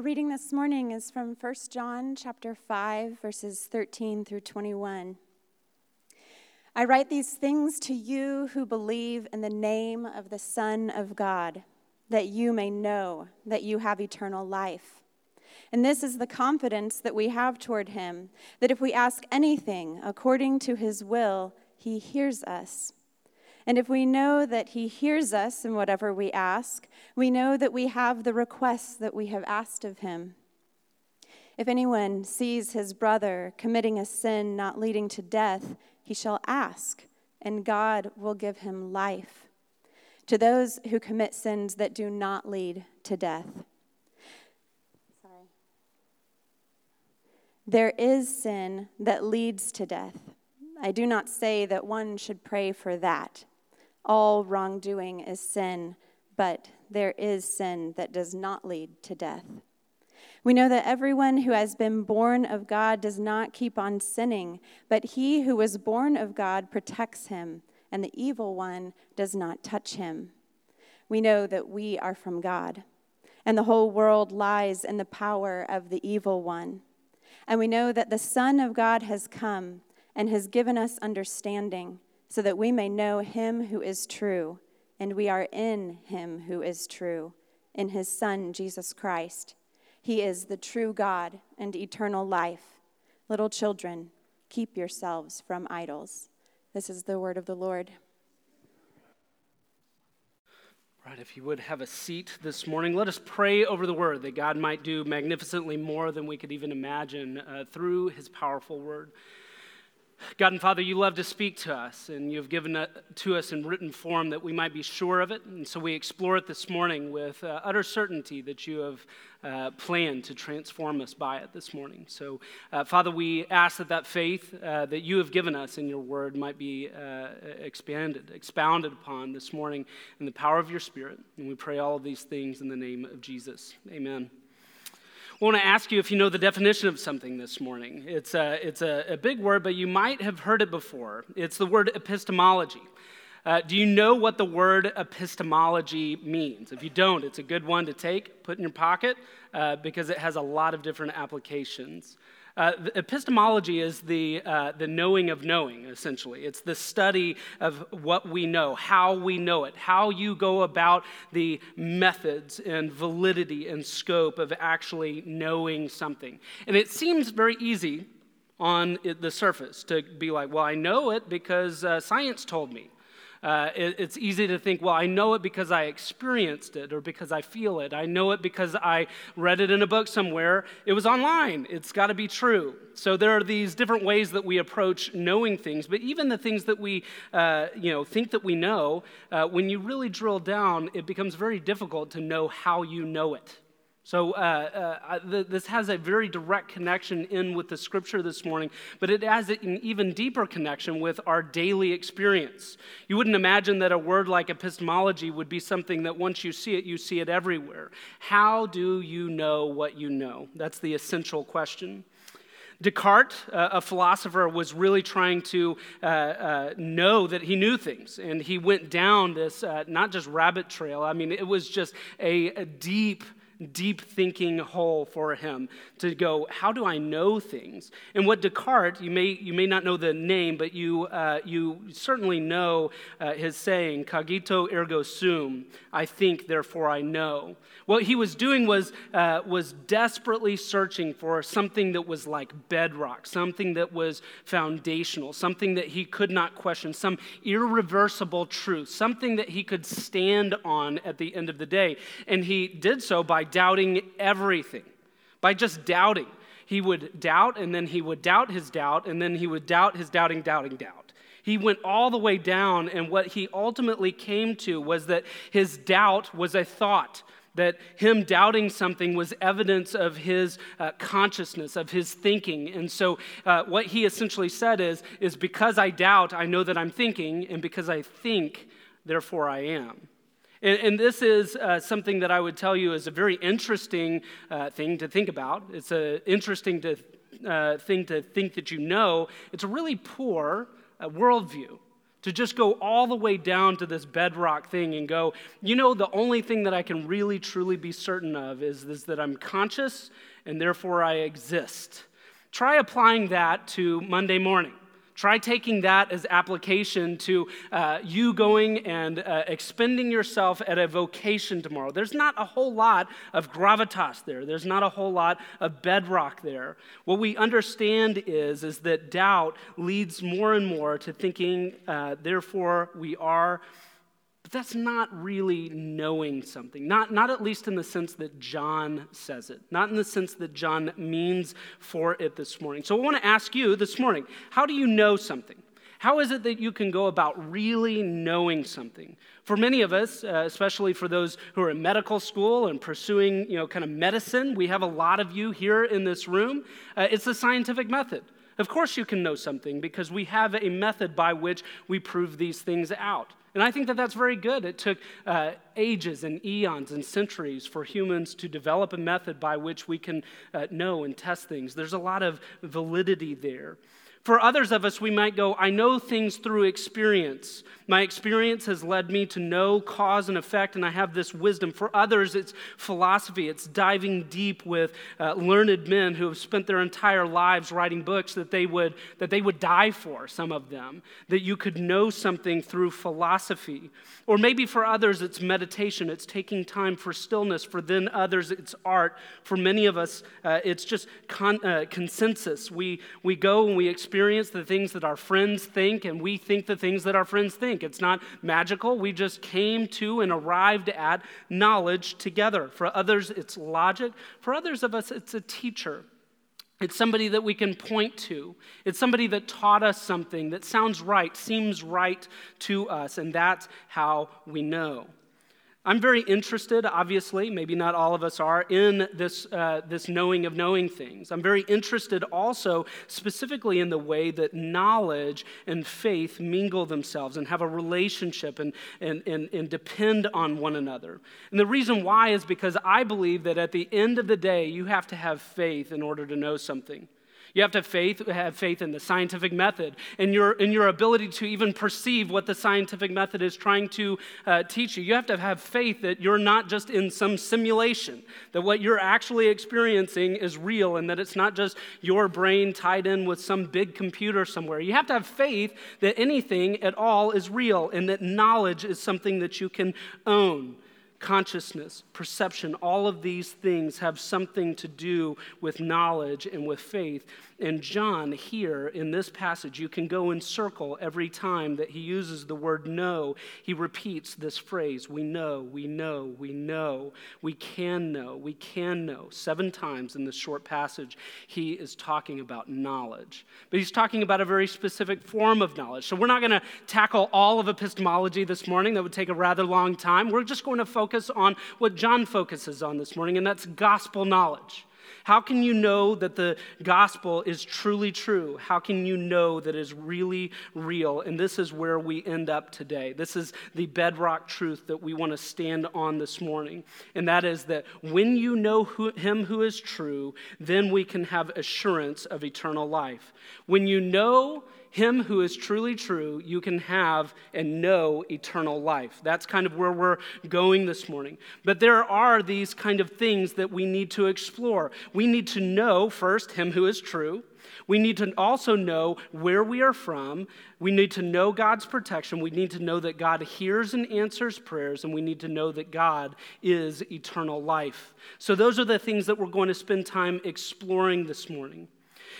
Our reading this morning is from 1 John chapter 5 verses 13 through 21. I write these things to you who believe in the name of the Son of God, that you may know that you have eternal life. And this is the confidence that we have toward him, that if we ask anything according to his will, he hears us. And if we know that He hears us in whatever we ask, we know that we have the requests that we have asked of Him. If anyone sees his brother committing a sin not leading to death, he shall ask, and God will give him life. To those who commit sins that do not lead to death. Sorry. There is sin that leads to death. I do not say that one should pray for that. All wrongdoing is sin, but there is sin that does not lead to death. We know that everyone who has been born of God does not keep on sinning, but he who was born of God protects him, and the evil one does not touch him. We know that we are from God, and the whole world lies in the power of the evil one. And we know that the Son of God has come and has given us understanding so that we may know him who is true, and we are in him who is true, in his Son, Jesus Christ. He is the true God and eternal life. Little children, keep yourselves from idols. This is the word of the Lord. Right, if you would have a seat this morning, let us pray over the word that God might do magnificently more than we could even imagine uh, through his powerful word. God and Father, you love to speak to us, and you've given it to us in written form that we might be sure of it. And so we explore it this morning with uh, utter certainty that you have uh, planned to transform us by it this morning. So, uh, Father, we ask that that faith uh, that you have given us in your word might be uh, expanded, expounded upon this morning in the power of your Spirit. And we pray all of these things in the name of Jesus. Amen. I want to ask you if you know the definition of something this morning. It's, a, it's a, a big word, but you might have heard it before. It's the word epistemology. Uh, do you know what the word epistemology means? If you don't, it's a good one to take, put in your pocket, uh, because it has a lot of different applications. Uh, epistemology is the, uh, the knowing of knowing, essentially. It's the study of what we know, how we know it, how you go about the methods and validity and scope of actually knowing something. And it seems very easy on the surface to be like, well, I know it because uh, science told me. Uh, it, it's easy to think, well, I know it because I experienced it or because I feel it. I know it because I read it in a book somewhere. It was online. It's got to be true. So there are these different ways that we approach knowing things, but even the things that we, uh, you know, think that we know, uh, when you really drill down, it becomes very difficult to know how you know it. So, uh, uh, th- this has a very direct connection in with the scripture this morning, but it has an even deeper connection with our daily experience. You wouldn't imagine that a word like epistemology would be something that once you see it, you see it everywhere. How do you know what you know? That's the essential question. Descartes, uh, a philosopher, was really trying to uh, uh, know that he knew things. And he went down this, uh, not just rabbit trail, I mean, it was just a, a deep deep thinking hole for him to go, how do I know things? And what Descartes, you may, you may not know the name, but you, uh, you certainly know uh, his saying, cogito ergo sum, I think, therefore I know. What he was doing was, uh, was desperately searching for something that was like bedrock, something that was foundational, something that he could not question, some irreversible truth, something that he could stand on at the end of the day. And he did so by doubting everything, by just doubting. He would doubt, and then he would doubt his doubt, and then he would doubt his doubting, doubting, doubt. He went all the way down, and what he ultimately came to was that his doubt was a thought, that him doubting something was evidence of his uh, consciousness of his thinking and so uh, what he essentially said is is because i doubt i know that i'm thinking and because i think therefore i am and, and this is uh, something that I would tell you is a very interesting uh, thing to think about. It's an interesting to, uh, thing to think that you know. It's a really poor uh, worldview To just go all the way down to this bedrock thing and go, you know, the only thing that I can really truly be certain of is, is that I'm conscious and therefore I exist. Try applying that to Monday morning. Try taking that as application to uh, you going and uh, expending yourself at a vocation tomorrow. There's not a whole lot of gravitas there. There's not a whole lot of bedrock there. What we understand is, is that doubt leads more and more to thinking, uh, therefore, we are but that's not really knowing something, not, not at least in the sense that John says it, not in the sense that John means for it this morning. So I want to ask you this morning how do you know something? How is it that you can go about really knowing something? For many of us, uh, especially for those who are in medical school and pursuing, you know, kind of medicine, we have a lot of you here in this room. Uh, it's the scientific method. Of course, you can know something because we have a method by which we prove these things out. And I think that that's very good. It took uh, ages and eons and centuries for humans to develop a method by which we can uh, know and test things. There's a lot of validity there. For others of us, we might go, I know things through experience. My experience has led me to know cause and effect, and I have this wisdom. For others, it's philosophy. It's diving deep with uh, learned men who have spent their entire lives writing books that they, would, that they would die for, some of them, that you could know something through philosophy. Or maybe for others, it's meditation. It's taking time for stillness. For then others, it's art. For many of us, uh, it's just con- uh, consensus. We, we go and we experience experience the things that our friends think, and we think the things that our friends think. It's not magical. We just came to and arrived at knowledge together. For others, it's logic. For others of us, it's a teacher. It's somebody that we can point to. It's somebody that taught us something that sounds right, seems right to us, and that's how we know. I'm very interested, obviously, maybe not all of us are, in this, uh, this knowing of knowing things. I'm very interested also, specifically, in the way that knowledge and faith mingle themselves and have a relationship and, and, and, and depend on one another. And the reason why is because I believe that at the end of the day, you have to have faith in order to know something. You have to have faith, have faith in the scientific method and your, in your ability to even perceive what the scientific method is trying to uh, teach you. You have to have faith that you're not just in some simulation, that what you're actually experiencing is real and that it's not just your brain tied in with some big computer somewhere. You have to have faith that anything at all is real and that knowledge is something that you can own consciousness, perception, all of these things have something to do with knowledge and with faith. And John, here in this passage, you can go in circle every time that he uses the word know. He repeats this phrase we know, we know, we know, we can know, we can know. Seven times in this short passage, he is talking about knowledge. But he's talking about a very specific form of knowledge. So we're not going to tackle all of epistemology this morning, that would take a rather long time. We're just going to focus on what John focuses on this morning, and that's gospel knowledge. How can you know that the gospel is truly true? How can you know that it is really real? And this is where we end up today. This is the bedrock truth that we want to stand on this morning. And that is that when you know who, him who is true, then we can have assurance of eternal life. When you know him who is truly true, you can have and know eternal life. That's kind of where we're going this morning. But there are these kind of things that we need to explore. We need to know first him who is true. We need to also know where we are from. We need to know God's protection. We need to know that God hears and answers prayers, and we need to know that God is eternal life. So, those are the things that we're going to spend time exploring this morning.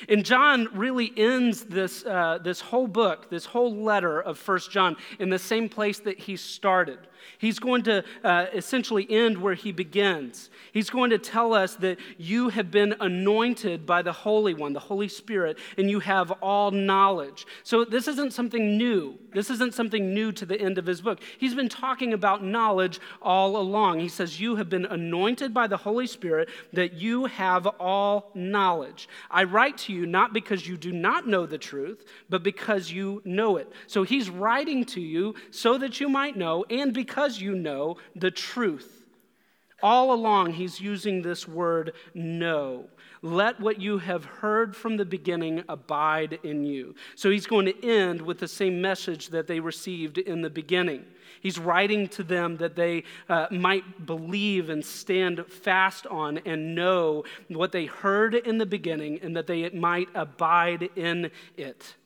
And John really ends this, uh, this whole book, this whole letter of First John, in the same place that he started. He's going to uh, essentially end where he begins. He's going to tell us that you have been anointed by the Holy One, the Holy Spirit, and you have all knowledge. So this isn't something new. This isn't something new to the end of his book. He's been talking about knowledge all along. He says, You have been anointed by the Holy Spirit, that you have all knowledge. I write to you not because you do not know the truth, but because you know it. So he's writing to you so that you might know, and because because you know the truth. All along, he's using this word know. Let what you have heard from the beginning abide in you. So he's going to end with the same message that they received in the beginning. He's writing to them that they uh, might believe and stand fast on and know what they heard in the beginning and that they might abide in it.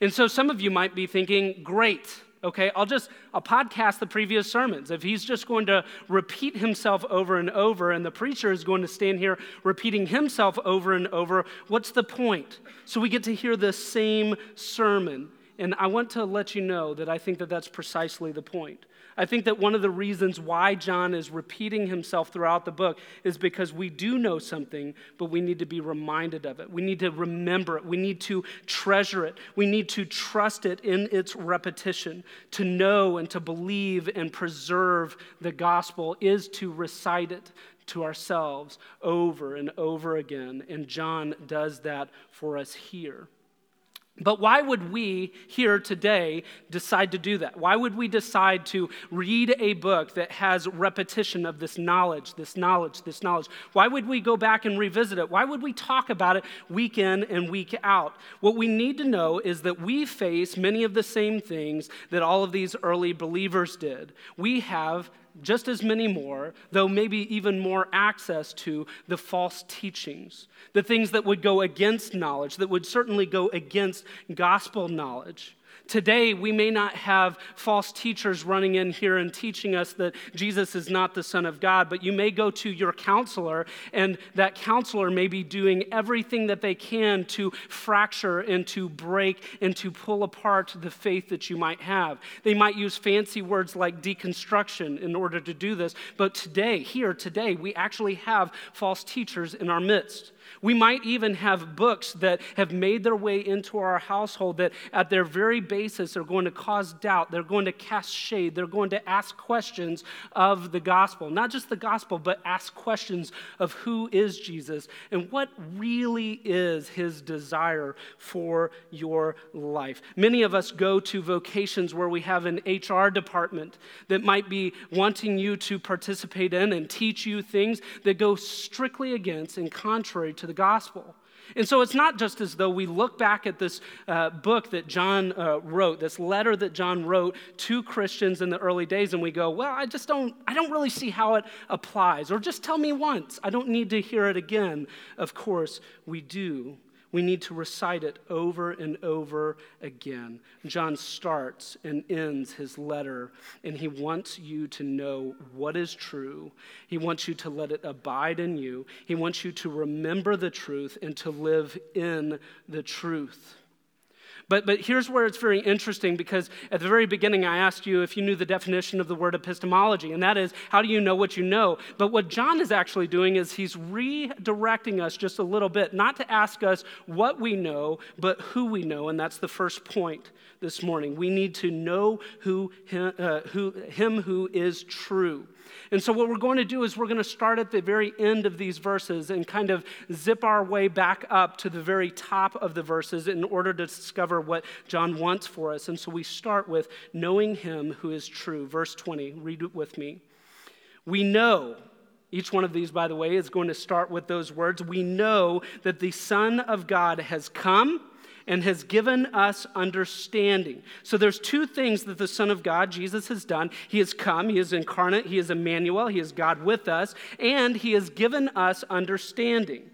And so some of you might be thinking, great okay? I'll just i'll podcast the previous sermons. If he's just going to repeat himself over and over and the preacher is going to stand here repeating himself over and over what's the point? So we get to hear the same sermon. And i want to let you know that i think that that's precisely the point I think that one of the reasons why John is repeating himself throughout the book is because we do know something, but we need to be reminded of it. We need to remember it. We need to treasure it. We need to trust it in its repetition. To know and to believe and preserve the gospel is to recite it to ourselves over and over again. And John does that for us here. But why would we here today decide to do that? Why would we decide to read a book that has repetition of this knowledge, this knowledge, this knowledge? Why would we go back and revisit it? Why would we talk about it week in and week out? What we need to know is that we face many of the same things that all of these early believers did. We have just as many more, though maybe even more access to the false teachings, the things that would go against knowledge, that would certainly go against gospel knowledge. Today, we may not have false teachers running in here and teaching us that Jesus is not the Son of God, but you may go to your counselor, and that counselor may be doing everything that they can to fracture and to break and to pull apart the faith that you might have. They might use fancy words like deconstruction in order to do this, but today, here, today, we actually have false teachers in our midst. We might even have books that have made their way into our household that, at their very basis, are going to cause doubt. They're going to cast shade. They're going to ask questions of the gospel. Not just the gospel, but ask questions of who is Jesus and what really is his desire for your life. Many of us go to vocations where we have an HR department that might be wanting you to participate in and teach you things that go strictly against and contrary to the gospel. And so it's not just as though we look back at this uh, book that John uh, wrote, this letter that John wrote to Christians in the early days, and we go, well, I just don't, I don't really see how it applies. Or just tell me once. I don't need to hear it again. Of course, we do. We need to recite it over and over again. John starts and ends his letter, and he wants you to know what is true. He wants you to let it abide in you. He wants you to remember the truth and to live in the truth. But, but here's where it's very interesting because at the very beginning, I asked you if you knew the definition of the word epistemology, and that is, how do you know what you know? But what John is actually doing is he's redirecting us just a little bit, not to ask us what we know, but who we know, and that's the first point this morning. We need to know who, him, uh, who, him who is true. And so, what we're going to do is we're going to start at the very end of these verses and kind of zip our way back up to the very top of the verses in order to discover what John wants for us. And so, we start with knowing him who is true. Verse 20, read it with me. We know, each one of these, by the way, is going to start with those words. We know that the Son of God has come and has given us understanding. So there's two things that the Son of God, Jesus, has done. He has come, he is incarnate, he is Emmanuel, he is God with us, and he has given us understanding.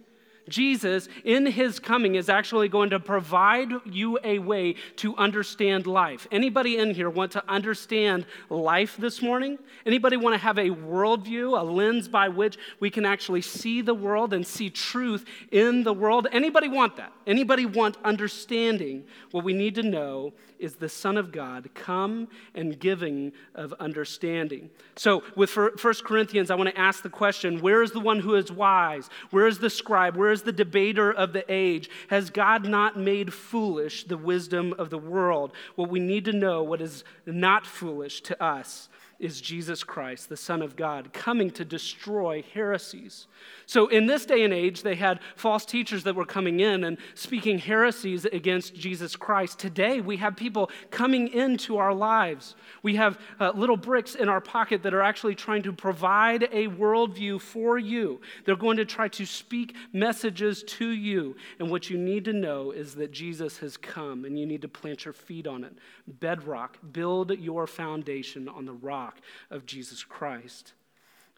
Jesus, in his coming, is actually going to provide you a way to understand life. Anybody in here want to understand life this morning? Anybody want to have a worldview, a lens by which we can actually see the world and see truth in the world? Anybody want that? Anybody want understanding? What we need to know is the Son of God come and giving of understanding. So, with 1 Corinthians, I want to ask the question where is the one who is wise? Where is the scribe? Where is the debater of the age? Has God not made foolish the wisdom of the world? What we need to know, what is not foolish to us, is Jesus Christ, the Son of God, coming to destroy heresies. So, in this day and age, they had false teachers that were coming in and speaking heresies against Jesus Christ. Today, we have people coming into our lives. We have uh, little bricks in our pocket that are actually trying to provide a worldview for you. They're going to try to speak messages to you. And what you need to know is that Jesus has come, and you need to plant your feet on it. Bedrock, build your foundation on the rock rock of Jesus Christ.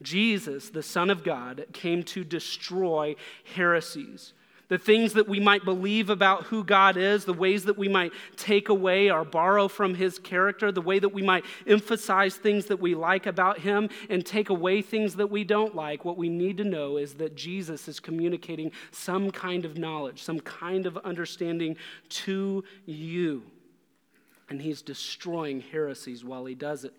Jesus, the Son of God, came to destroy heresies. The things that we might believe about who God is, the ways that we might take away or borrow from his character, the way that we might emphasize things that we like about him and take away things that we don't like. What we need to know is that Jesus is communicating some kind of knowledge, some kind of understanding to you. And he's destroying heresies while he does it.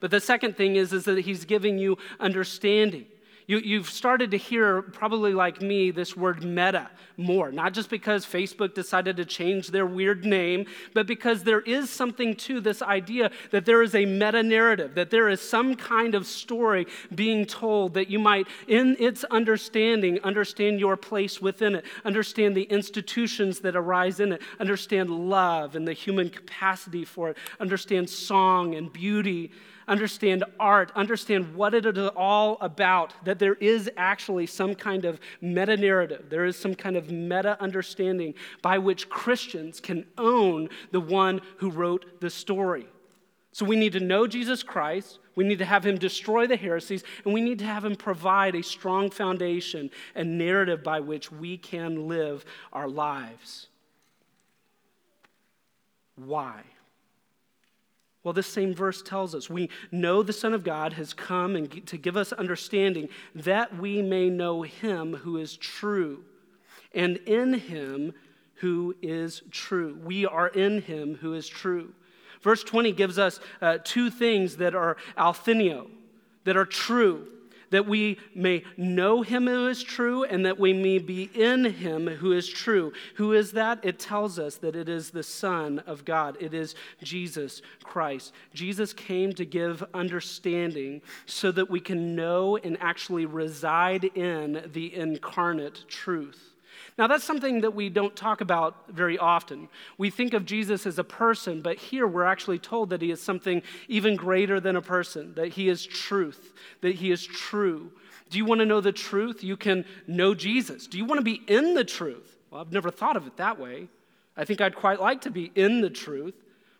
But the second thing is, is that he's giving you understanding. You, you've started to hear, probably like me, this word meta more, not just because Facebook decided to change their weird name, but because there is something to this idea that there is a meta narrative, that there is some kind of story being told that you might, in its understanding, understand your place within it, understand the institutions that arise in it, understand love and the human capacity for it, understand song and beauty understand art, understand what it is all about, that there is actually some kind of meta narrative, there is some kind of meta understanding by which Christians can own the one who wrote the story. So we need to know Jesus Christ. We need to have him destroy the heresies, and we need to have him provide a strong foundation and narrative by which we can live our lives. Why? Well, this same verse tells us we know the Son of God has come and to give us understanding that we may know him who is true, and in him who is true. We are in him who is true. Verse 20 gives us uh, two things that are althenio, that are true that we may know him who is true and that we may be in him who is true. Who is that? It tells us that it is the Son of God, it is Jesus Christ. Jesus came to give understanding so that we can know and actually reside in the incarnate truth. Now, that's something that we don't talk about very often. We think of Jesus as a person, but here we're actually told that he is something even greater than a person, that he is truth, that he is true. Do you want to know the truth? You can know Jesus. Do you want to be in the truth? Well, I've never thought of it that way. I think I'd quite like to be in the truth.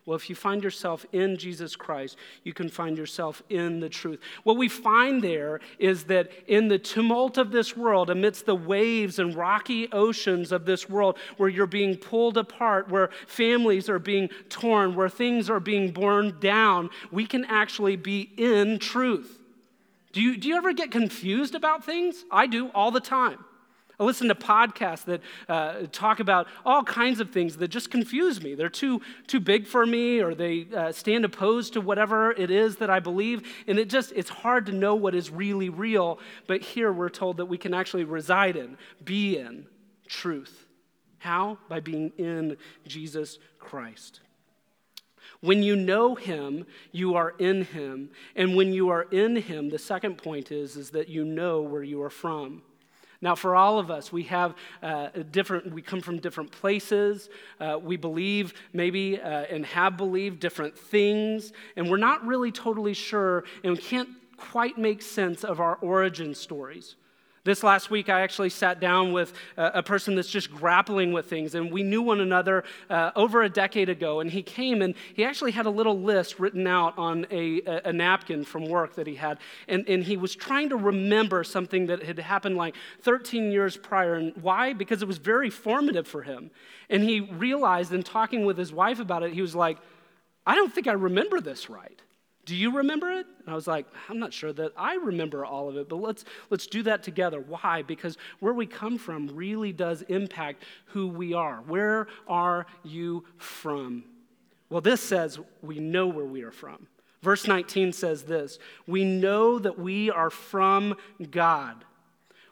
Well, if you find yourself in Jesus Christ, you can find yourself in the truth. What we find there is that in the tumult of this world, amidst the waves and rocky oceans of this world, where you're being pulled apart, where families are being torn, where things are being burned down, we can actually be in truth. Do you, do you ever get confused about things? I do all the time. I listen to podcasts that uh, talk about all kinds of things that just confuse me. They're too, too big for me, or they uh, stand opposed to whatever it is that I believe. And it just, it's hard to know what is really real. But here we're told that we can actually reside in, be in truth. How? By being in Jesus Christ. When you know him, you are in him. And when you are in him, the second point is, is that you know where you are from. Now, for all of us, we have uh, different, we come from different places. Uh, we believe maybe uh, and have believed different things, and we're not really totally sure and can't quite make sense of our origin stories. This last week, I actually sat down with a person that's just grappling with things, and we knew one another uh, over a decade ago. And he came and he actually had a little list written out on a, a napkin from work that he had. And, and he was trying to remember something that had happened like 13 years prior. And why? Because it was very formative for him. And he realized in talking with his wife about it, he was like, I don't think I remember this right. Do you remember it? And I was like, I'm not sure that I remember all of it, but let's, let's do that together. Why? Because where we come from really does impact who we are. Where are you from? Well, this says we know where we are from. Verse 19 says this We know that we are from God.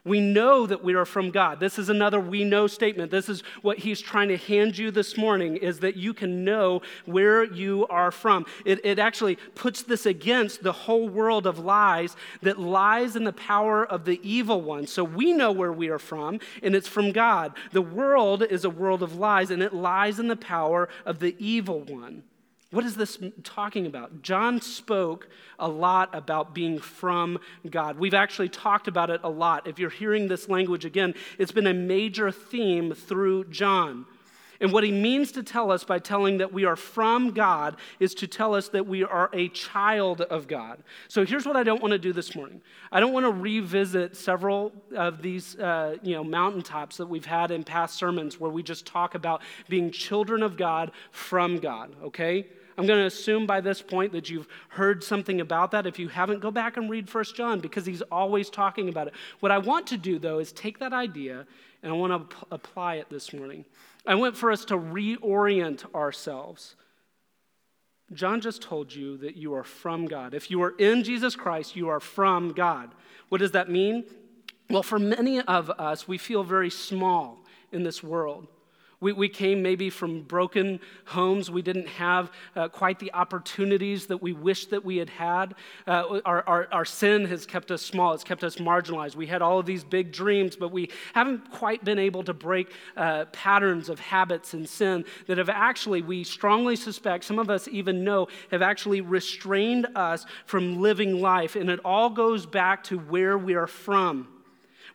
We know that we are from God. This is another we know statement. This is what he's trying to hand you this morning is that you can know where you are from. It, it actually puts this against the whole world of lies that lies in the power of the evil one. So we know where we are from, and it's from God. The world is a world of lies, and it lies in the power of the evil one. What is this talking about? John spoke a lot about being from God. We've actually talked about it a lot. If you're hearing this language again, it's been a major theme through John. And what he means to tell us by telling that we are from God is to tell us that we are a child of God. So here's what I don't want to do this morning. I don't want to revisit several of these, uh, you know, mountaintops that we've had in past sermons where we just talk about being children of God from God. Okay. I'm going to assume by this point that you've heard something about that. If you haven't, go back and read First John because he's always talking about it. What I want to do, though, is take that idea and I want to apply it this morning. I want for us to reorient ourselves. John just told you that you are from God. If you are in Jesus Christ, you are from God. What does that mean? Well, for many of us, we feel very small in this world. We, we came maybe from broken homes. We didn't have uh, quite the opportunities that we wish that we had had. Uh, our, our, our sin has kept us small, it's kept us marginalized. We had all of these big dreams, but we haven't quite been able to break uh, patterns of habits and sin that have actually, we strongly suspect, some of us even know, have actually restrained us from living life. And it all goes back to where we are from.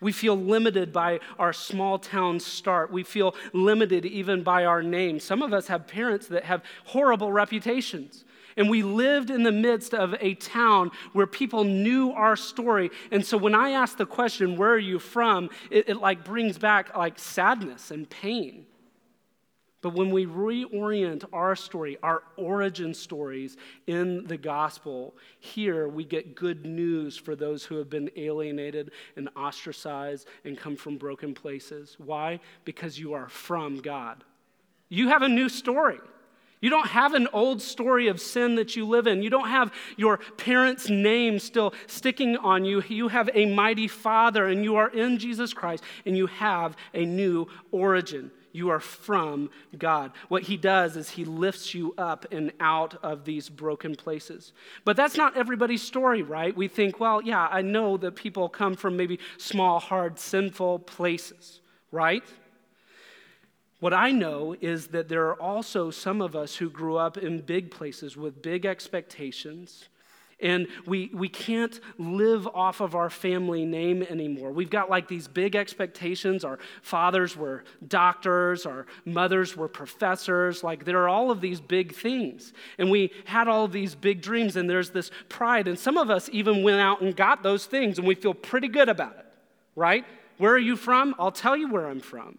We feel limited by our small town start. We feel limited even by our name. Some of us have parents that have horrible reputations. And we lived in the midst of a town where people knew our story. And so when I ask the question, where are you from? It, it like brings back like sadness and pain. But when we reorient our story, our origin stories in the gospel, here we get good news for those who have been alienated and ostracized and come from broken places. Why? Because you are from God. You have a new story. You don't have an old story of sin that you live in. You don't have your parents' name still sticking on you. You have a mighty Father, and you are in Jesus Christ, and you have a new origin. You are from God. What he does is he lifts you up and out of these broken places. But that's not everybody's story, right? We think, well, yeah, I know that people come from maybe small, hard, sinful places, right? What I know is that there are also some of us who grew up in big places with big expectations and we, we can't live off of our family name anymore. We've got like these big expectations. Our fathers were doctors, our mothers were professors. Like there are all of these big things. And we had all these big dreams, and there's this pride. And some of us even went out and got those things, and we feel pretty good about it, right? Where are you from? I'll tell you where I'm from.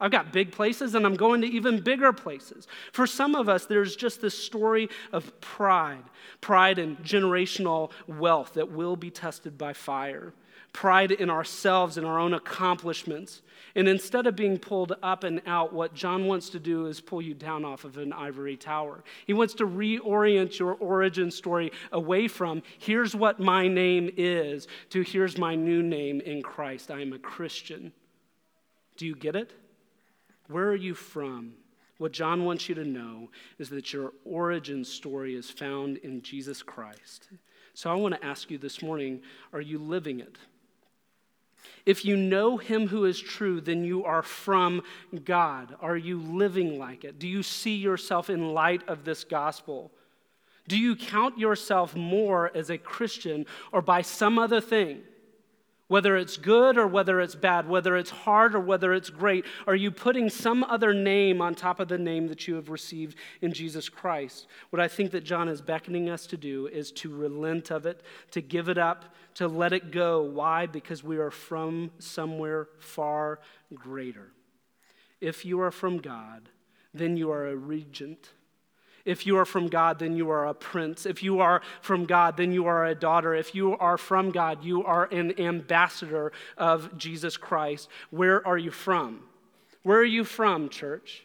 I've got big places and I'm going to even bigger places. For some of us, there's just this story of pride pride in generational wealth that will be tested by fire, pride in ourselves and our own accomplishments. And instead of being pulled up and out, what John wants to do is pull you down off of an ivory tower. He wants to reorient your origin story away from, here's what my name is, to here's my new name in Christ. I am a Christian. Do you get it? Where are you from? What John wants you to know is that your origin story is found in Jesus Christ. So I want to ask you this morning are you living it? If you know him who is true, then you are from God. Are you living like it? Do you see yourself in light of this gospel? Do you count yourself more as a Christian or by some other thing? Whether it's good or whether it's bad, whether it's hard or whether it's great, are you putting some other name on top of the name that you have received in Jesus Christ? What I think that John is beckoning us to do is to relent of it, to give it up, to let it go. Why? Because we are from somewhere far greater. If you are from God, then you are a regent if you are from God, then you are a prince. If you are from God, then you are a daughter. If you are from God, you are an ambassador of Jesus Christ. Where are you from? Where are you from, church?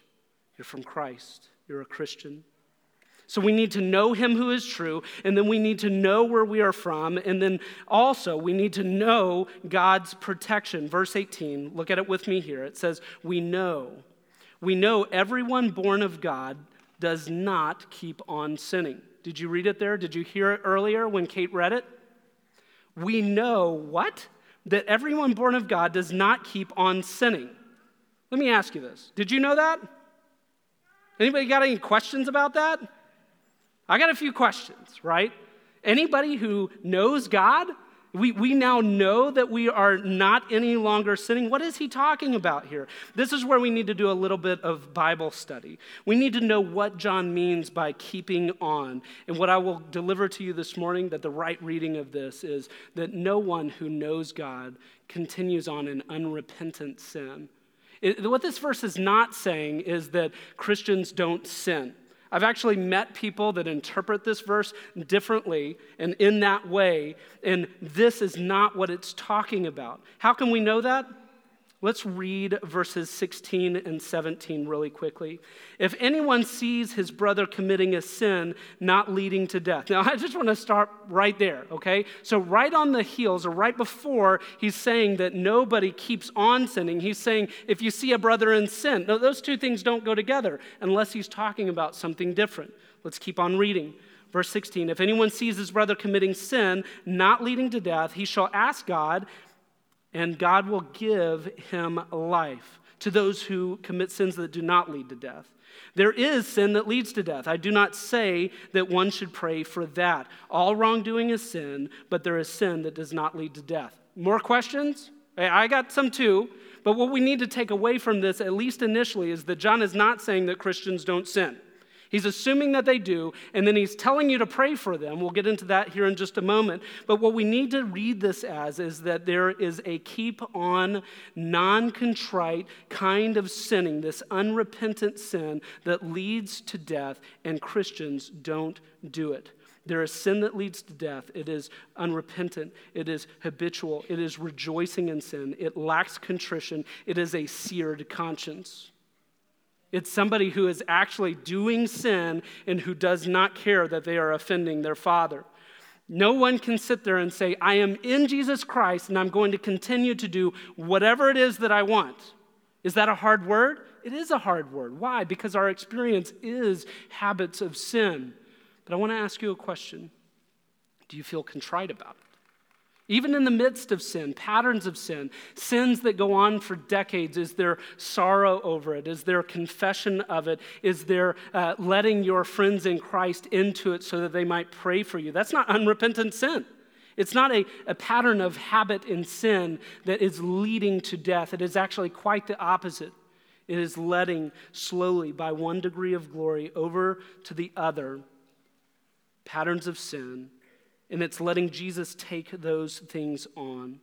You're from Christ. You're a Christian. So we need to know him who is true, and then we need to know where we are from, and then also we need to know God's protection. Verse 18, look at it with me here. It says, We know. We know everyone born of God does not keep on sinning. Did you read it there? Did you hear it earlier when Kate read it? We know what? That everyone born of God does not keep on sinning. Let me ask you this. Did you know that? Anybody got any questions about that? I got a few questions, right? Anybody who knows God, we, we now know that we are not any longer sinning. What is he talking about here? This is where we need to do a little bit of Bible study. We need to know what John means by keeping on. And what I will deliver to you this morning, that the right reading of this is that no one who knows God continues on in unrepentant sin. It, what this verse is not saying is that Christians don't sin. I've actually met people that interpret this verse differently and in that way, and this is not what it's talking about. How can we know that? Let's read verses 16 and 17 really quickly. If anyone sees his brother committing a sin not leading to death. Now, I just want to start right there, okay? So, right on the heels, or right before, he's saying that nobody keeps on sinning. He's saying if you see a brother in sin, no, those two things don't go together unless he's talking about something different. Let's keep on reading. Verse 16 If anyone sees his brother committing sin not leading to death, he shall ask God and God will give him life to those who commit sins that do not lead to death. There is sin that leads to death. I do not say that one should pray for that. All wrongdoing is sin, but there is sin that does not lead to death. More questions? I got some too. But what we need to take away from this, at least initially, is that John is not saying that Christians don't sin. He's assuming that they do, and then he's telling you to pray for them. We'll get into that here in just a moment. But what we need to read this as is that there is a keep on, non contrite kind of sinning, this unrepentant sin that leads to death, and Christians don't do it. There is sin that leads to death. It is unrepentant. It is habitual. It is rejoicing in sin. It lacks contrition. It is a seared conscience. It's somebody who is actually doing sin and who does not care that they are offending their father. No one can sit there and say, I am in Jesus Christ and I'm going to continue to do whatever it is that I want. Is that a hard word? It is a hard word. Why? Because our experience is habits of sin. But I want to ask you a question Do you feel contrite about it? Even in the midst of sin, patterns of sin, sins that go on for decades, is there sorrow over it? Is there confession of it? Is there uh, letting your friends in Christ into it so that they might pray for you? That's not unrepentant sin. It's not a, a pattern of habit in sin that is leading to death. It is actually quite the opposite. It is letting slowly, by one degree of glory, over to the other, patterns of sin and it's letting Jesus take those things on.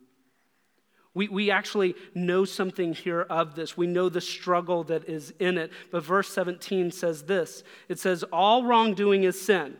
We, we actually know something here of this. We know the struggle that is in it. But verse 17 says this it says, All wrongdoing is sin.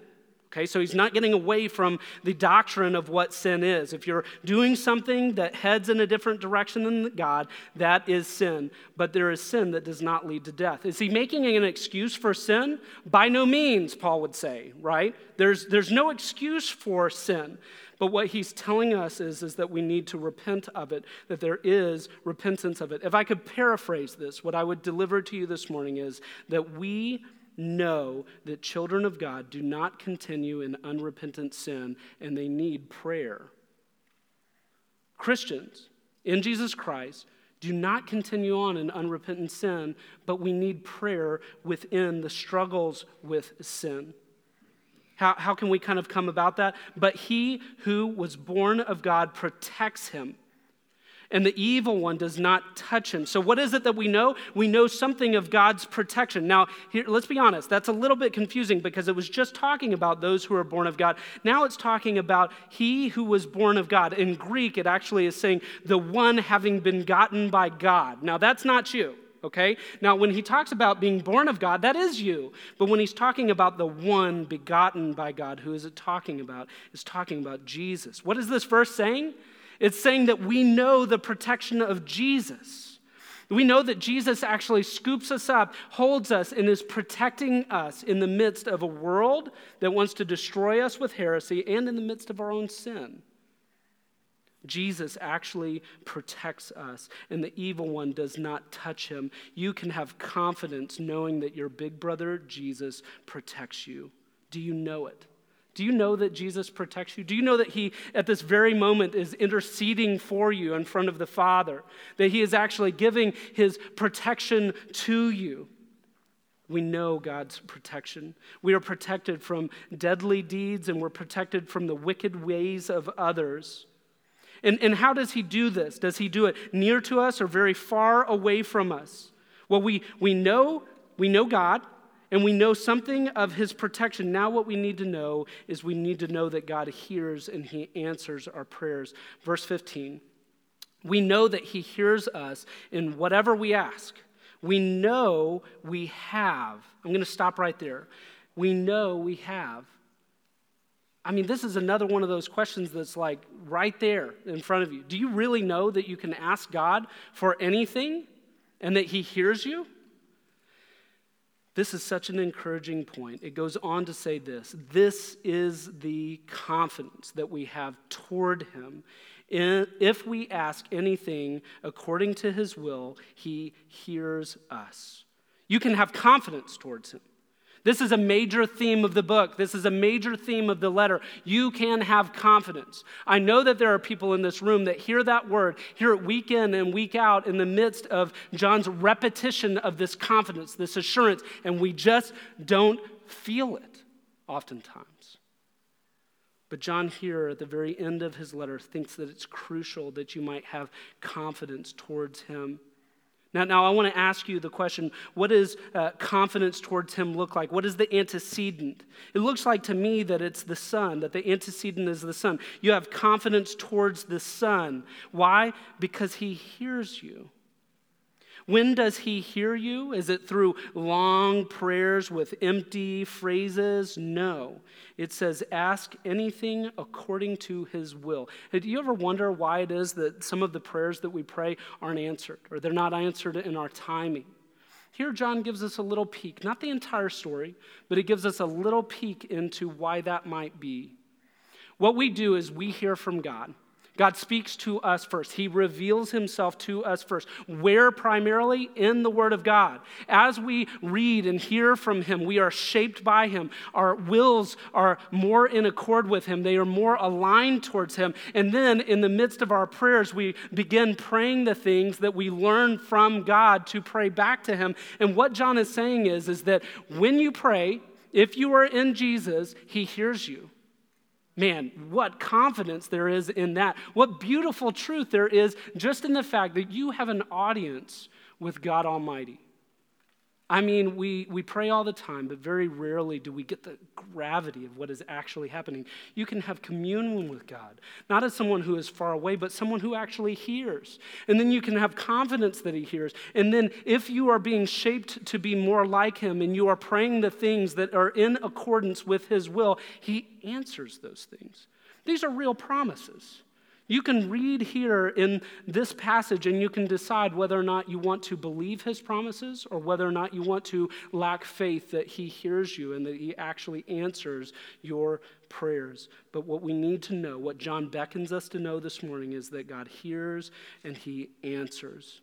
Okay, so he's not getting away from the doctrine of what sin is. If you're doing something that heads in a different direction than God, that is sin. But there is sin that does not lead to death. Is he making an excuse for sin? By no means, Paul would say, right? There's, there's no excuse for sin. But what he's telling us is, is that we need to repent of it, that there is repentance of it. If I could paraphrase this, what I would deliver to you this morning is that we know that children of God do not continue in unrepentant sin and they need prayer. Christians in Jesus Christ do not continue on in unrepentant sin, but we need prayer within the struggles with sin. How, how can we kind of come about that? But he who was born of God protects him and the evil one does not touch him. So, what is it that we know? We know something of God's protection. Now, here, let's be honest, that's a little bit confusing because it was just talking about those who are born of God. Now it's talking about he who was born of God. In Greek, it actually is saying the one having been gotten by God. Now, that's not you okay? Now, when he talks about being born of God, that is you. But when he's talking about the one begotten by God, who is it talking about? It's talking about Jesus. What is this verse saying? It's saying that we know the protection of Jesus. We know that Jesus actually scoops us up, holds us, and is protecting us in the midst of a world that wants to destroy us with heresy and in the midst of our own sin. Jesus actually protects us, and the evil one does not touch him. You can have confidence knowing that your big brother, Jesus, protects you. Do you know it? Do you know that Jesus protects you? Do you know that He, at this very moment, is interceding for you in front of the Father? That He is actually giving His protection to you? We know God's protection. We are protected from deadly deeds and we're protected from the wicked ways of others. And, and how does He do this? Does He do it near to us or very far away from us? Well, we, we, know, we know God, and we know something of his protection. Now, what we need to know is we need to know that God hears and he answers our prayers. Verse 15 we know that he hears us in whatever we ask. We know we have. I'm going to stop right there. We know we have. I mean, this is another one of those questions that's like right there in front of you. Do you really know that you can ask God for anything and that He hears you? This is such an encouraging point. It goes on to say this this is the confidence that we have toward him. If we ask anything according to his will, he hears us. You can have confidence towards him. This is a major theme of the book. This is a major theme of the letter. You can have confidence. I know that there are people in this room that hear that word, hear it week in and week out in the midst of John's repetition of this confidence, this assurance, and we just don't feel it oftentimes. But John, here at the very end of his letter, thinks that it's crucial that you might have confidence towards him. Now, now I want to ask you the question what does uh, confidence towards him look like? What is the antecedent? It looks like to me that it's the Son, that the antecedent is the Son. You have confidence towards the Son. Why? Because he hears you. When does he hear you? Is it through long prayers with empty phrases? No. It says, ask anything according to his will. Do you ever wonder why it is that some of the prayers that we pray aren't answered or they're not answered in our timing? Here, John gives us a little peek, not the entire story, but it gives us a little peek into why that might be. What we do is we hear from God. God speaks to us first. He reveals himself to us first. Where primarily? In the Word of God. As we read and hear from him, we are shaped by him. Our wills are more in accord with him, they are more aligned towards him. And then in the midst of our prayers, we begin praying the things that we learn from God to pray back to him. And what John is saying is, is that when you pray, if you are in Jesus, he hears you. Man, what confidence there is in that. What beautiful truth there is just in the fact that you have an audience with God Almighty. I mean, we, we pray all the time, but very rarely do we get the gravity of what is actually happening. You can have communion with God, not as someone who is far away, but someone who actually hears. And then you can have confidence that He hears. And then, if you are being shaped to be more like Him and you are praying the things that are in accordance with His will, He answers those things. These are real promises. You can read here in this passage and you can decide whether or not you want to believe his promises or whether or not you want to lack faith that he hears you and that he actually answers your prayers. But what we need to know, what John beckons us to know this morning, is that God hears and he answers.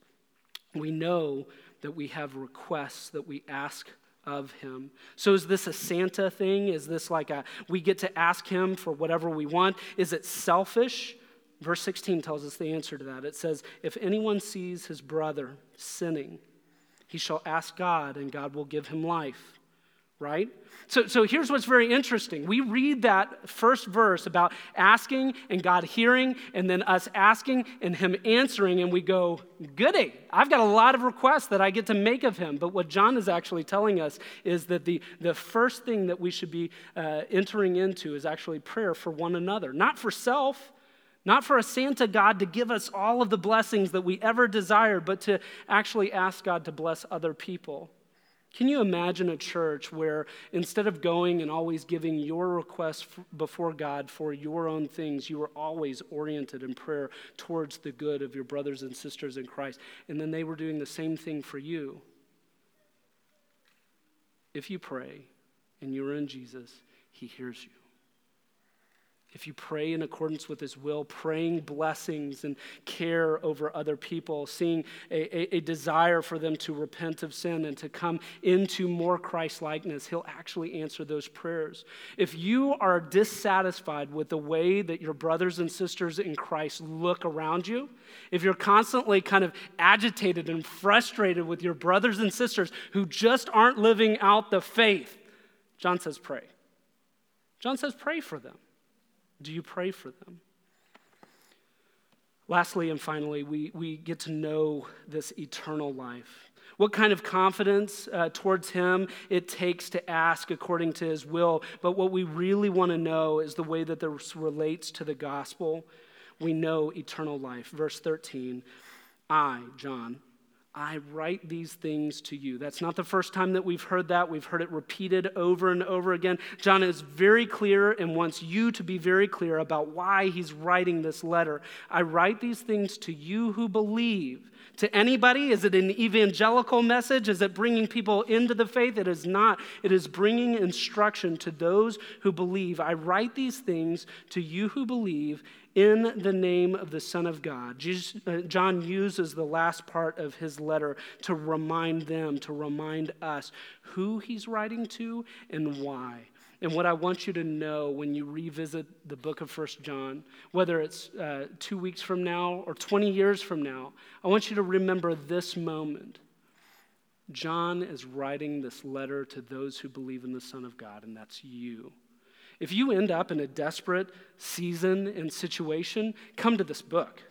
We know that we have requests that we ask of him. So is this a Santa thing? Is this like a we get to ask him for whatever we want? Is it selfish? Verse 16 tells us the answer to that. It says, If anyone sees his brother sinning, he shall ask God, and God will give him life. Right? So, so here's what's very interesting. We read that first verse about asking and God hearing, and then us asking and Him answering, and we go, Goody, I've got a lot of requests that I get to make of Him. But what John is actually telling us is that the, the first thing that we should be uh, entering into is actually prayer for one another, not for self not for a Santa God to give us all of the blessings that we ever desire, but to actually ask God to bless other people. Can you imagine a church where instead of going and always giving your requests before God for your own things, you were always oriented in prayer towards the good of your brothers and sisters in Christ, and then they were doing the same thing for you? If you pray and you're in Jesus, He hears you if you pray in accordance with his will, praying blessings and care over other people, seeing a, a, a desire for them to repent of sin and to come into more Christ likeness, he'll actually answer those prayers. If you are dissatisfied with the way that your brothers and sisters in Christ look around you, if you're constantly kind of agitated and frustrated with your brothers and sisters who just aren't living out the faith, John says, pray. John says, pray for them. Do you pray for them? Lastly and finally, we, we get to know this eternal life. What kind of confidence uh, towards Him it takes to ask according to His will. But what we really want to know is the way that this relates to the gospel. We know eternal life. Verse 13 I, John, I write these things to you. That's not the first time that we've heard that. We've heard it repeated over and over again. John is very clear and wants you to be very clear about why he's writing this letter. I write these things to you who believe. To anybody, is it an evangelical message? Is it bringing people into the faith? It is not. It is bringing instruction to those who believe. I write these things to you who believe in the name of the Son of God. Jesus, uh, John uses the last part of his letter to remind them, to remind us who he's writing to and why. And what I want you to know when you revisit the book of First John, whether it's uh, two weeks from now or 20 years from now, I want you to remember this moment. John is writing this letter to those who believe in the Son of God, and that's you. If you end up in a desperate season and situation, come to this book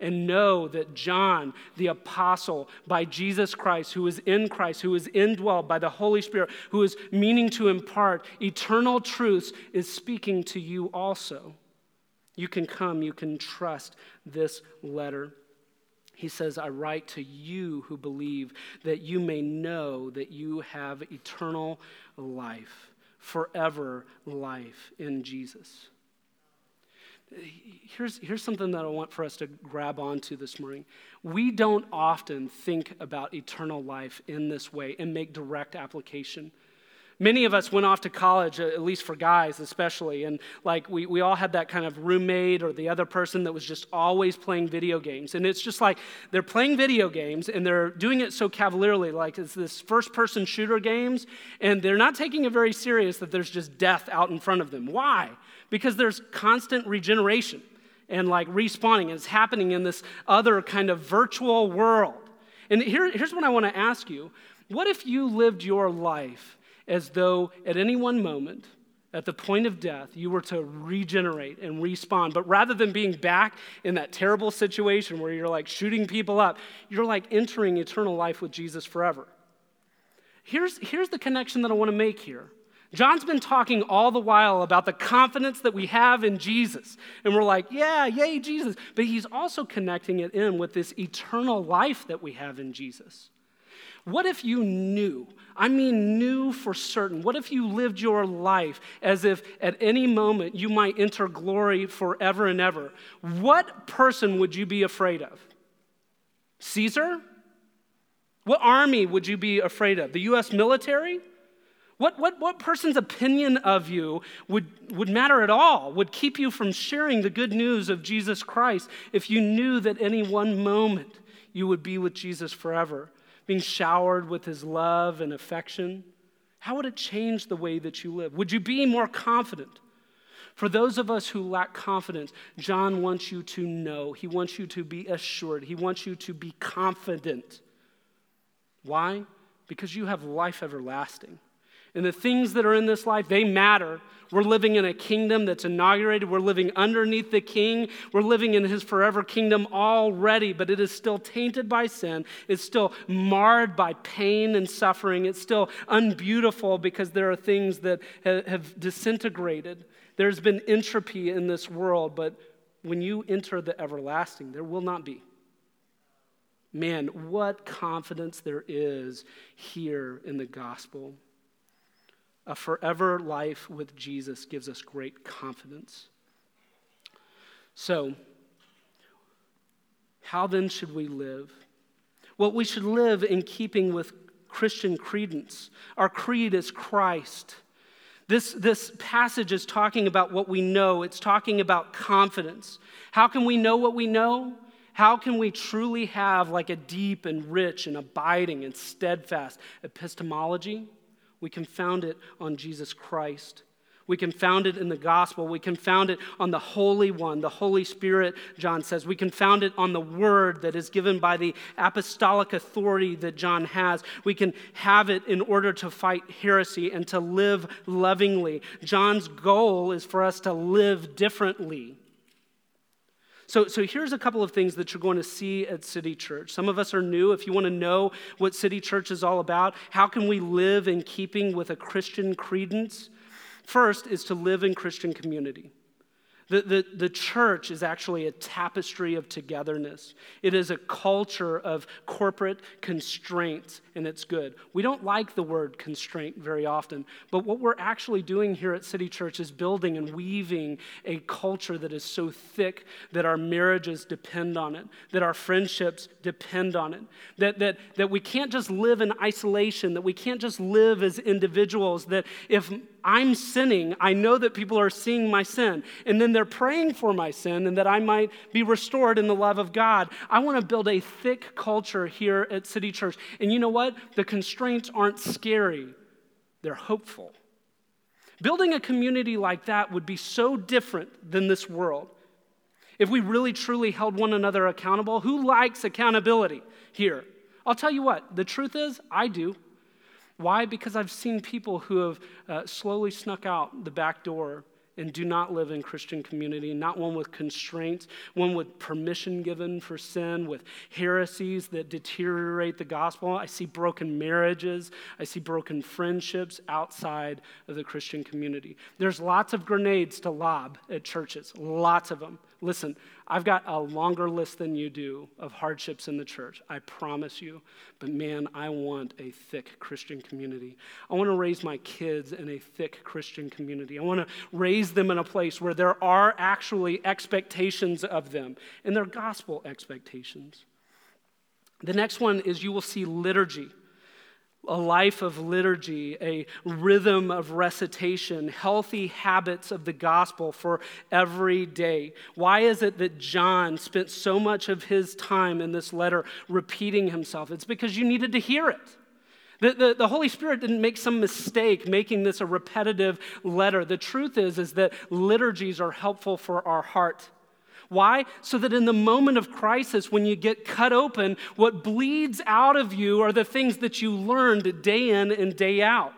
and know that John, the apostle by Jesus Christ, who is in Christ, who is indwelled by the Holy Spirit, who is meaning to impart eternal truths, is speaking to you also. You can come, you can trust this letter. He says, I write to you who believe that you may know that you have eternal life forever life in Jesus. Here's, here's something that I want for us to grab onto this morning. We don't often think about eternal life in this way and make direct application. Many of us went off to college, at least for guys especially, and like we, we all had that kind of roommate or the other person that was just always playing video games. And it's just like they're playing video games and they're doing it so cavalierly, like it's this first person shooter games, and they're not taking it very serious that there's just death out in front of them. Why? Because there's constant regeneration and like respawning, and it's happening in this other kind of virtual world. And here, here's what I want to ask you What if you lived your life? as though at any one moment, at the point of death, you were to regenerate and respawn. But rather than being back in that terrible situation where you're like shooting people up, you're like entering eternal life with Jesus forever. Here's, here's the connection that I want to make here. John's been talking all the while about the confidence that we have in Jesus. And we're like, yeah, yay, Jesus. But he's also connecting it in with this eternal life that we have in Jesus. What if you knew? I mean, knew for certain. What if you lived your life as if at any moment you might enter glory forever and ever? What person would you be afraid of? Caesar? What army would you be afraid of? The US military? What, what, what person's opinion of you would, would matter at all, would keep you from sharing the good news of Jesus Christ if you knew that any one moment you would be with Jesus forever? being showered with his love and affection, how would it change the way that you live? Would you be more confident? For those of us who lack confidence, John wants you to know. He wants you to be assured. He wants you to be confident. Why? Because you have life everlasting. And the things that are in this life, they matter. We're living in a kingdom that's inaugurated. We're living underneath the king. We're living in his forever kingdom already, but it is still tainted by sin. It's still marred by pain and suffering. It's still unbeautiful because there are things that have disintegrated. There's been entropy in this world, but when you enter the everlasting, there will not be. Man, what confidence there is here in the gospel. A forever life with Jesus gives us great confidence. So, how then should we live? Well, we should live in keeping with Christian credence. Our creed is Christ. This, this passage is talking about what we know, it's talking about confidence. How can we know what we know? How can we truly have like a deep and rich and abiding and steadfast epistemology? We can found it on Jesus Christ. We can found it in the gospel. We can found it on the Holy One, the Holy Spirit, John says. We can found it on the word that is given by the apostolic authority that John has. We can have it in order to fight heresy and to live lovingly. John's goal is for us to live differently. So, so here's a couple of things that you're going to see at City Church. Some of us are new. If you want to know what City Church is all about, how can we live in keeping with a Christian credence? First is to live in Christian community. The, the, the church is actually a tapestry of togetherness. It is a culture of corporate constraint, and it's good. We don't like the word constraint very often, but what we're actually doing here at City Church is building and weaving a culture that is so thick that our marriages depend on it, that our friendships depend on it, that, that, that we can't just live in isolation, that we can't just live as individuals, that if I'm sinning. I know that people are seeing my sin. And then they're praying for my sin and that I might be restored in the love of God. I want to build a thick culture here at City Church. And you know what? The constraints aren't scary, they're hopeful. Building a community like that would be so different than this world. If we really truly held one another accountable, who likes accountability here? I'll tell you what, the truth is, I do. Why? Because I've seen people who have uh, slowly snuck out the back door and do not live in Christian community, not one with constraints, one with permission given for sin, with heresies that deteriorate the gospel. I see broken marriages, I see broken friendships outside of the Christian community. There's lots of grenades to lob at churches, lots of them. Listen, I've got a longer list than you do of hardships in the church, I promise you. But man, I want a thick Christian community. I want to raise my kids in a thick Christian community. I want to raise them in a place where there are actually expectations of them, and they're gospel expectations. The next one is you will see liturgy a life of liturgy, a rhythm of recitation, healthy habits of the gospel for every day. Why is it that John spent so much of his time in this letter repeating himself? It's because you needed to hear it. The, the, the, Holy Spirit didn't make some mistake making this a repetitive letter. The truth is, is that liturgies are helpful for our heart. Why? So that in the moment of crisis, when you get cut open, what bleeds out of you are the things that you learned day in and day out.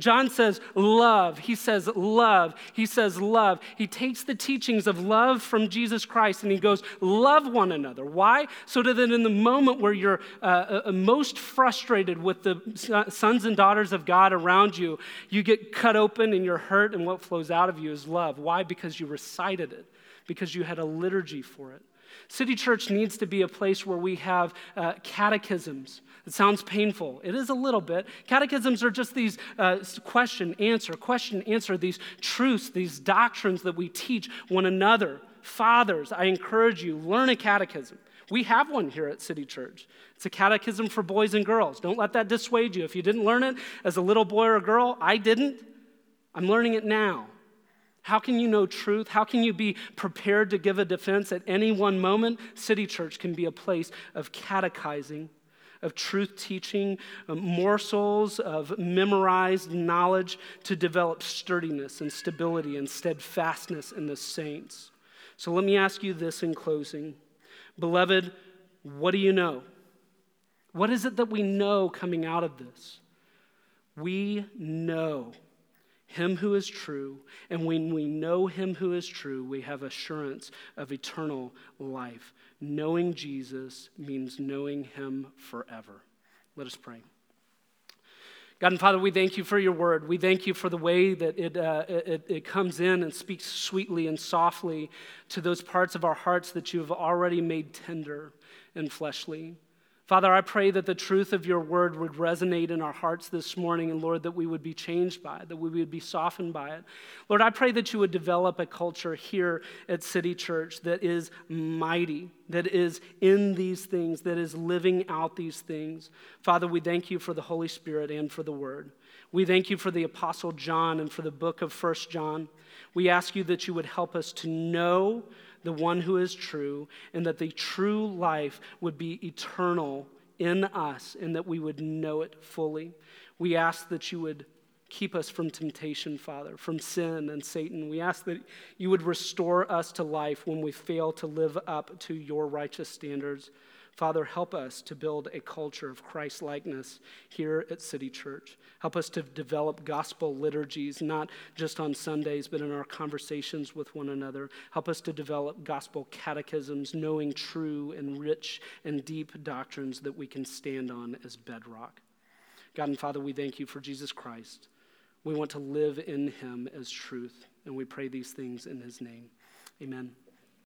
John says love. He says love. He says love. He takes the teachings of love from Jesus Christ and he goes, love one another. Why? So that in the moment where you're uh, uh, uh most frustrated with the sons and daughters of God around you, you get cut open and you're hurt, and what flows out of you is love. Why? Because you recited it because you had a liturgy for it. City Church needs to be a place where we have uh, catechisms. It sounds painful. It is a little bit. Catechisms are just these uh, question, answer, question, answer, these truths, these doctrines that we teach one another. Fathers, I encourage you, learn a catechism. We have one here at City Church. It's a catechism for boys and girls. Don't let that dissuade you. If you didn't learn it as a little boy or girl, I didn't. I'm learning it now. How can you know truth? How can you be prepared to give a defense at any one moment? City Church can be a place of catechizing, of truth teaching, morsels of memorized knowledge to develop sturdiness and stability and steadfastness in the saints. So let me ask you this in closing. Beloved, what do you know? What is it that we know coming out of this? We know him who is true. And when we know him who is true, we have assurance of eternal life. Knowing Jesus means knowing him forever. Let us pray. God and Father, we thank you for your word. We thank you for the way that it, uh, it, it comes in and speaks sweetly and softly to those parts of our hearts that you have already made tender and fleshly. Father, I pray that the truth of your word would resonate in our hearts this morning, and Lord, that we would be changed by it, that we would be softened by it. Lord, I pray that you would develop a culture here at City Church that is mighty, that is in these things, that is living out these things. Father, we thank you for the Holy Spirit and for the word. We thank you for the Apostle John and for the book of First John. We ask you that you would help us to know the one who is true, and that the true life would be eternal in us, and that we would know it fully. We ask that you would keep us from temptation, Father, from sin and Satan. We ask that you would restore us to life when we fail to live up to your righteous standards. Father, help us to build a culture of Christ likeness here at City Church. Help us to develop gospel liturgies, not just on Sundays, but in our conversations with one another. Help us to develop gospel catechisms, knowing true and rich and deep doctrines that we can stand on as bedrock. God and Father, we thank you for Jesus Christ. We want to live in him as truth, and we pray these things in his name. Amen.